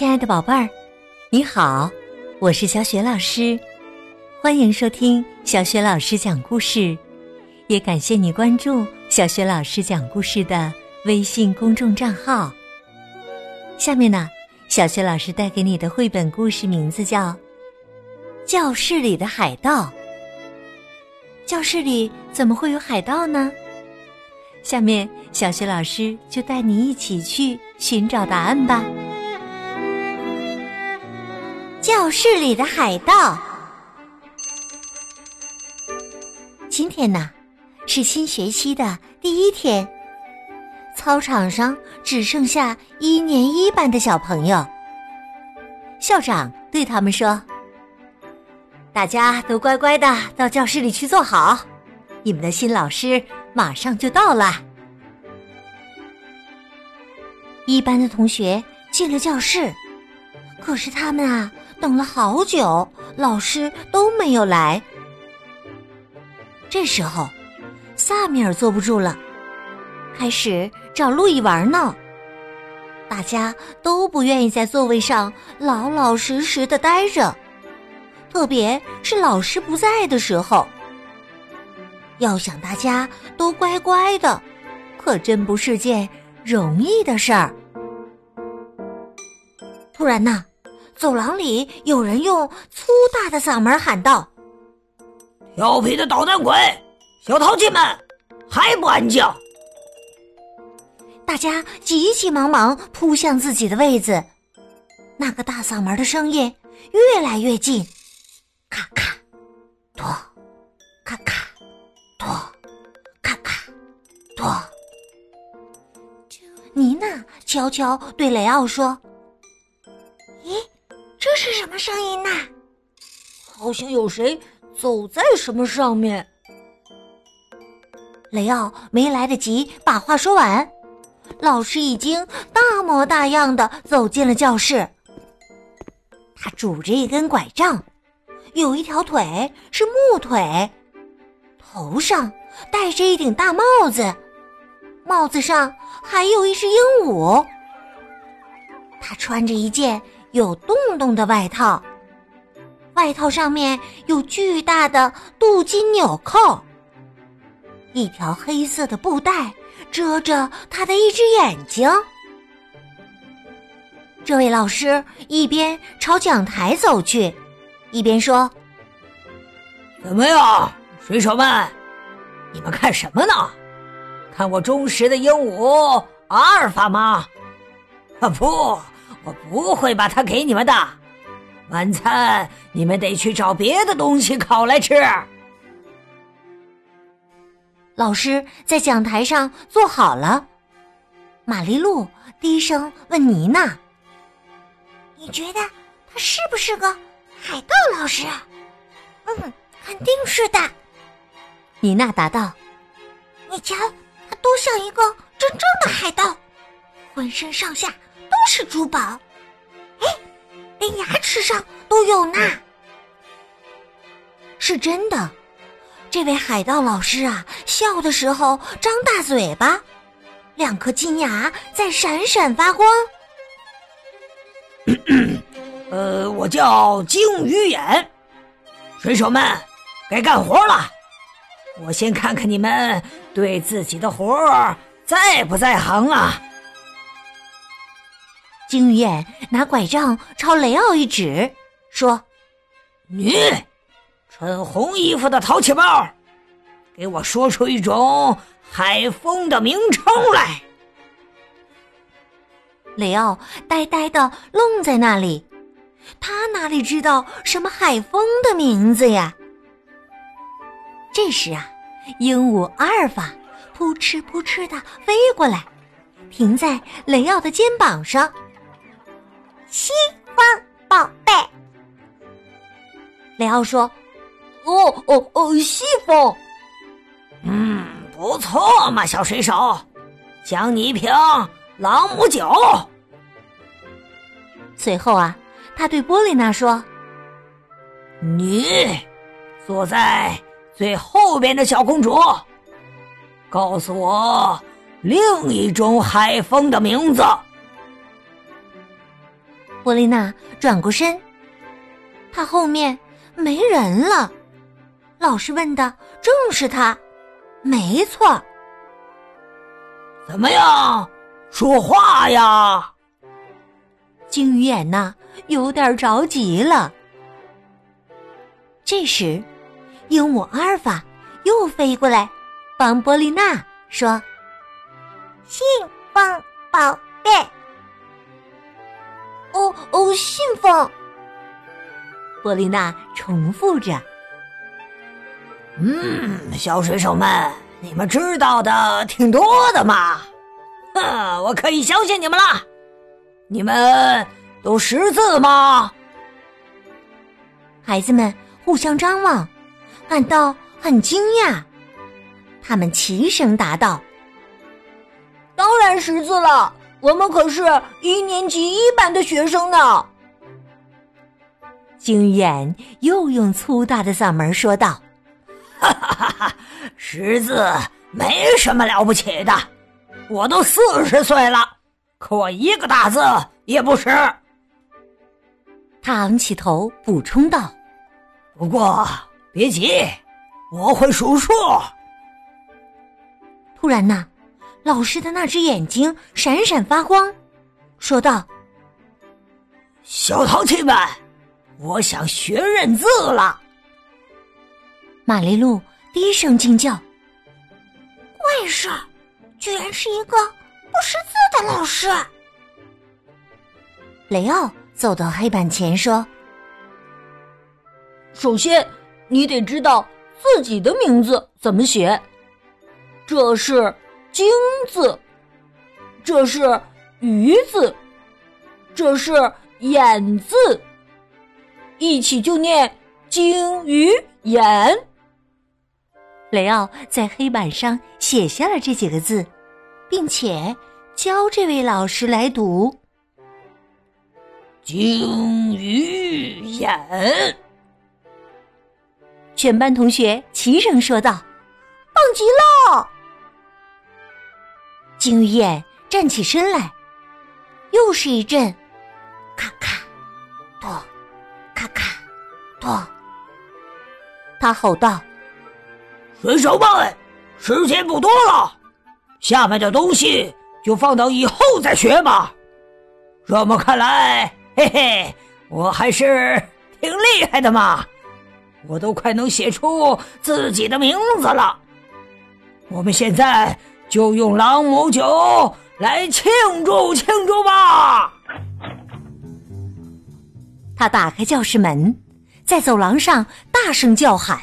亲爱的宝贝儿，你好，我是小雪老师，欢迎收听小雪老师讲故事，也感谢你关注小雪老师讲故事的微信公众账号。下面呢，小雪老师带给你的绘本故事名字叫《教室里的海盗》。教室里怎么会有海盗呢？下面，小雪老师就带你一起去寻找答案吧。教室里的海盗。今天呢，是新学期的第一天，操场上只剩下一年一班的小朋友。校长对他们说：“大家都乖乖的到教室里去坐好，你们的新老师。”马上就到了。一班的同学进了教室，可是他们啊等了好久，老师都没有来。这时候，萨米尔坐不住了，开始找路易玩闹。大家都不愿意在座位上老老实实的待着，特别是老师不在的时候。要想大家都乖乖的，可真不是件容易的事儿。突然呢，走廊里有人用粗大的嗓门喊道：“调皮的捣蛋鬼，小淘气们，还不安静！”大家急急忙忙扑向自己的位子，那个大嗓门的声音越来越近，咔咔，咚，咔咔。拖，咔咔，拖。妮娜悄悄对雷奥说：“咦，这是什么声音呐？好像有谁走在什么上面。”雷奥没来得及把话说完，老师已经大模大样的走进了教室。他拄着一根拐杖，有一条腿是木腿。头上戴着一顶大帽子，帽子上还有一只鹦鹉。他穿着一件有洞洞的外套，外套上面有巨大的镀金纽扣。一条黑色的布带遮着他的一只眼睛。这位老师一边朝讲台走去，一边说：“怎么样？”水手们，你们看什么呢？看我忠实的鹦鹉阿尔法吗？啊不，我不会把它给你们的。晚餐你们得去找别的东西烤来吃。老师在讲台上坐好了，玛丽露低声问妮娜：“你觉得他是不是个海盗老师？”“嗯，肯定是的。”妮娜答道：“你瞧，他多像一个真正的海盗，浑身上下是珠宝，哎，连牙齿上都有呢。是真的，这位海盗老师啊，笑的时候张大嘴巴，两颗金牙在闪闪发光。呃，我叫鲸鱼眼，水手们该干活了。”我先看看你们对自己的活儿在不在行啊！鲸鱼眼拿拐杖朝雷奥一指，说：“你穿红衣服的淘气包，给我说出一种海风的名称来。”雷奥呆呆的愣在那里，他哪里知道什么海风的名字呀？这时啊，鹦鹉阿尔法扑哧扑哧的飞过来，停在雷奥的肩膀上。西方宝贝，雷奥说：“哦哦哦，西风。”嗯，不错嘛，小水手，奖你一瓶朗姆酒。随后啊，他对波丽娜说：“你坐在。”最后边的小公主，告诉我另一种海风的名字。波丽娜转过身，她后面没人了。老师问的正是他，没错。怎么样？说话呀！金鱼眼呐，有点着急了。这时，鹦鹉阿尔法又飞过来，帮波丽娜说：“信奉宝贝。”哦哦，信封。波丽娜重复着。嗯，小水手们，你们知道的挺多的嘛。哼，我可以相信你们了。你们都识字吗？孩子们互相张望，感到很惊讶。他们齐声答道：“当然识字了，我们可是一年级一班的学生呢。”金眼又用粗大的嗓门说道：“哈哈哈哈，识字没什么了不起的，我都四十岁了，可我一个大字也不识。”他昂起头补充道。不过别急，我会数数。突然呐，老师的那只眼睛闪闪发光，说道：“小淘气们，我想学认字了。”玛丽露低声惊叫：“怪事儿，居然是一个不识字的老师！”雷奥走到黑板前说。首先，你得知道自己的名字怎么写。这是“金”字，这是“鱼”字，这是“眼”字，一起就念“金鱼眼”。雷奥在黑板上写下了这几个字，并且教这位老师来读：“鲸鱼眼。”全班同学齐声说道：“棒极了！”金鱼眼站起身来，又是一阵咔咔跺，咔咔跺。他吼道：“水手们，时间不多了，下面的东西就放到以后再学吧。这么看来，嘿嘿，我还是挺厉害的嘛。”我都快能写出自己的名字了，我们现在就用朗姆酒来庆祝庆祝吧！他打开教室门，在走廊上大声叫喊：“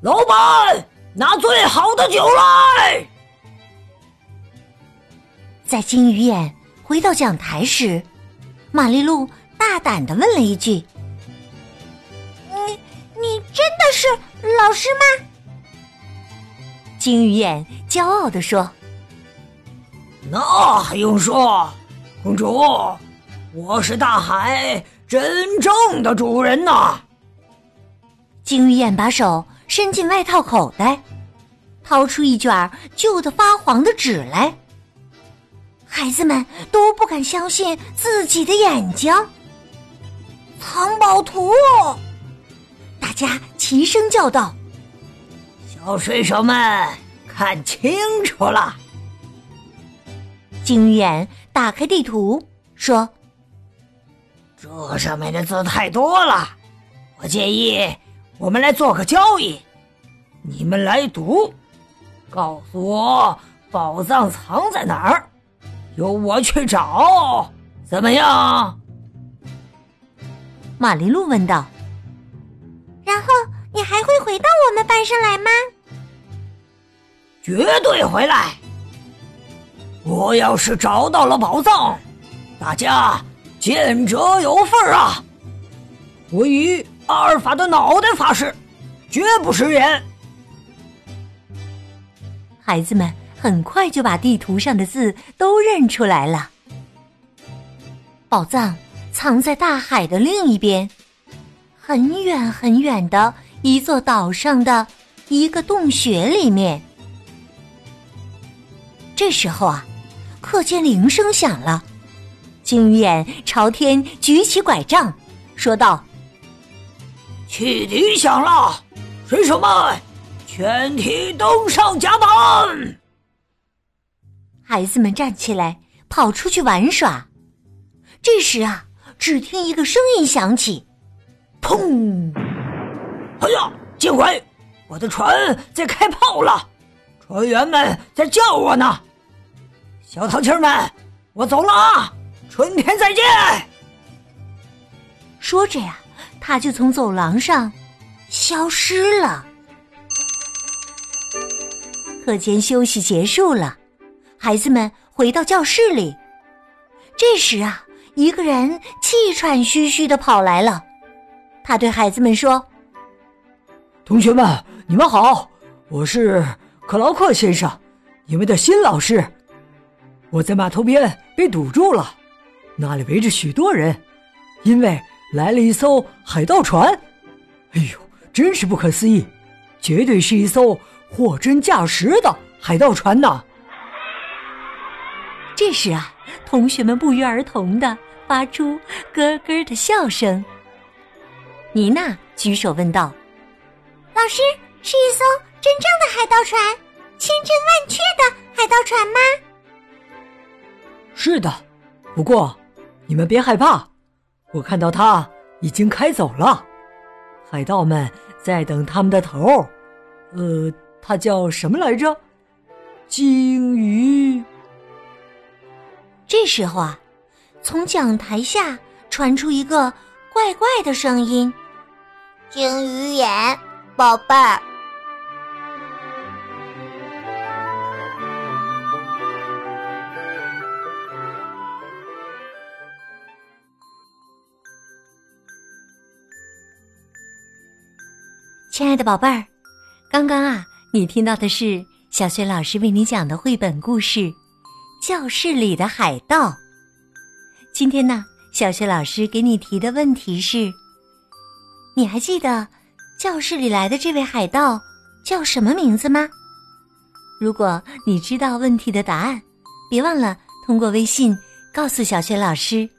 老板，拿最好的酒来！”在金鱼眼回到讲台时，玛丽露大胆的问了一句。你你真的是老师吗？金鱼眼骄傲地说：“那还用说，公主，我是大海真正的主人呐！”金鱼眼把手伸进外套口袋，掏出一卷旧的发黄的纸来。孩子们都不敢相信自己的眼睛，藏宝图。大家齐声叫道：“小水手们，看清楚了！”金鱼眼打开地图，说：“这上面的字太多了，我建议我们来做个交易，你们来读，告诉我宝藏藏在哪儿，由我去找，怎么样？”玛丽露问道。然后你还会回到我们班上来吗？绝对回来！我要是找到了宝藏，大家见者有份啊！我以阿尔法的脑袋发誓，绝不食言。孩子们很快就把地图上的字都认出来了。宝藏藏在大海的另一边。很远很远的一座岛上的一个洞穴里面。这时候啊，课间铃声响了，金鱼眼朝天举起拐杖，说道：“汽笛响了，水手们，全体登上甲板。”孩子们站起来，跑出去玩耍。这时啊，只听一个声音响起：“砰！哎呀，见鬼！我的船在开炮了，船员们在叫我呢。小淘气们，我走了啊！春天再见。”说着呀，他就从走廊上消失了。课间休息结束了。孩子们回到教室里，这时啊，一个人气喘吁吁的跑来了。他对孩子们说：“同学们，你们好，我是克劳克先生，你们的新老师。我在码头边被堵住了，那里围着许多人，因为来了一艘海盗船。哎呦，真是不可思议，绝对是一艘货真价实的海盗船呐！”这时啊，同学们不约而同的发出咯咯的笑声。妮娜举手问道：“老师，是一艘真正的海盗船，千真万确的海盗船吗？”“是的，不过你们别害怕，我看到它已经开走了，海盗们在等他们的头。呃，他叫什么来着？鲸鱼。”这时候啊，从讲台下传出一个怪怪的声音：“鲸鱼眼，宝贝儿。”亲爱的宝贝儿，刚刚啊，你听到的是小学老师为你讲的绘本故事。教室里的海盗。今天呢，小学老师给你提的问题是：你还记得教室里来的这位海盗叫什么名字吗？如果你知道问题的答案，别忘了通过微信告诉小学老师。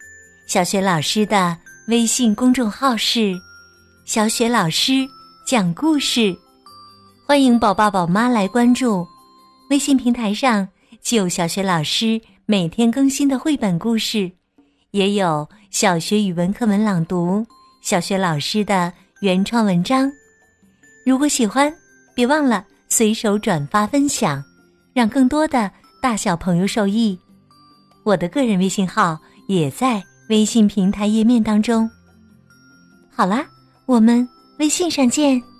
小学老师的微信公众号是“小雪老师讲故事”，欢迎宝爸宝妈来关注。微信平台上。既有小学老师每天更新的绘本故事，也有小学语文课文朗读、小学老师的原创文章。如果喜欢，别忘了随手转发分享，让更多的大小朋友受益。我的个人微信号也在微信平台页面当中。好啦，我们微信上见。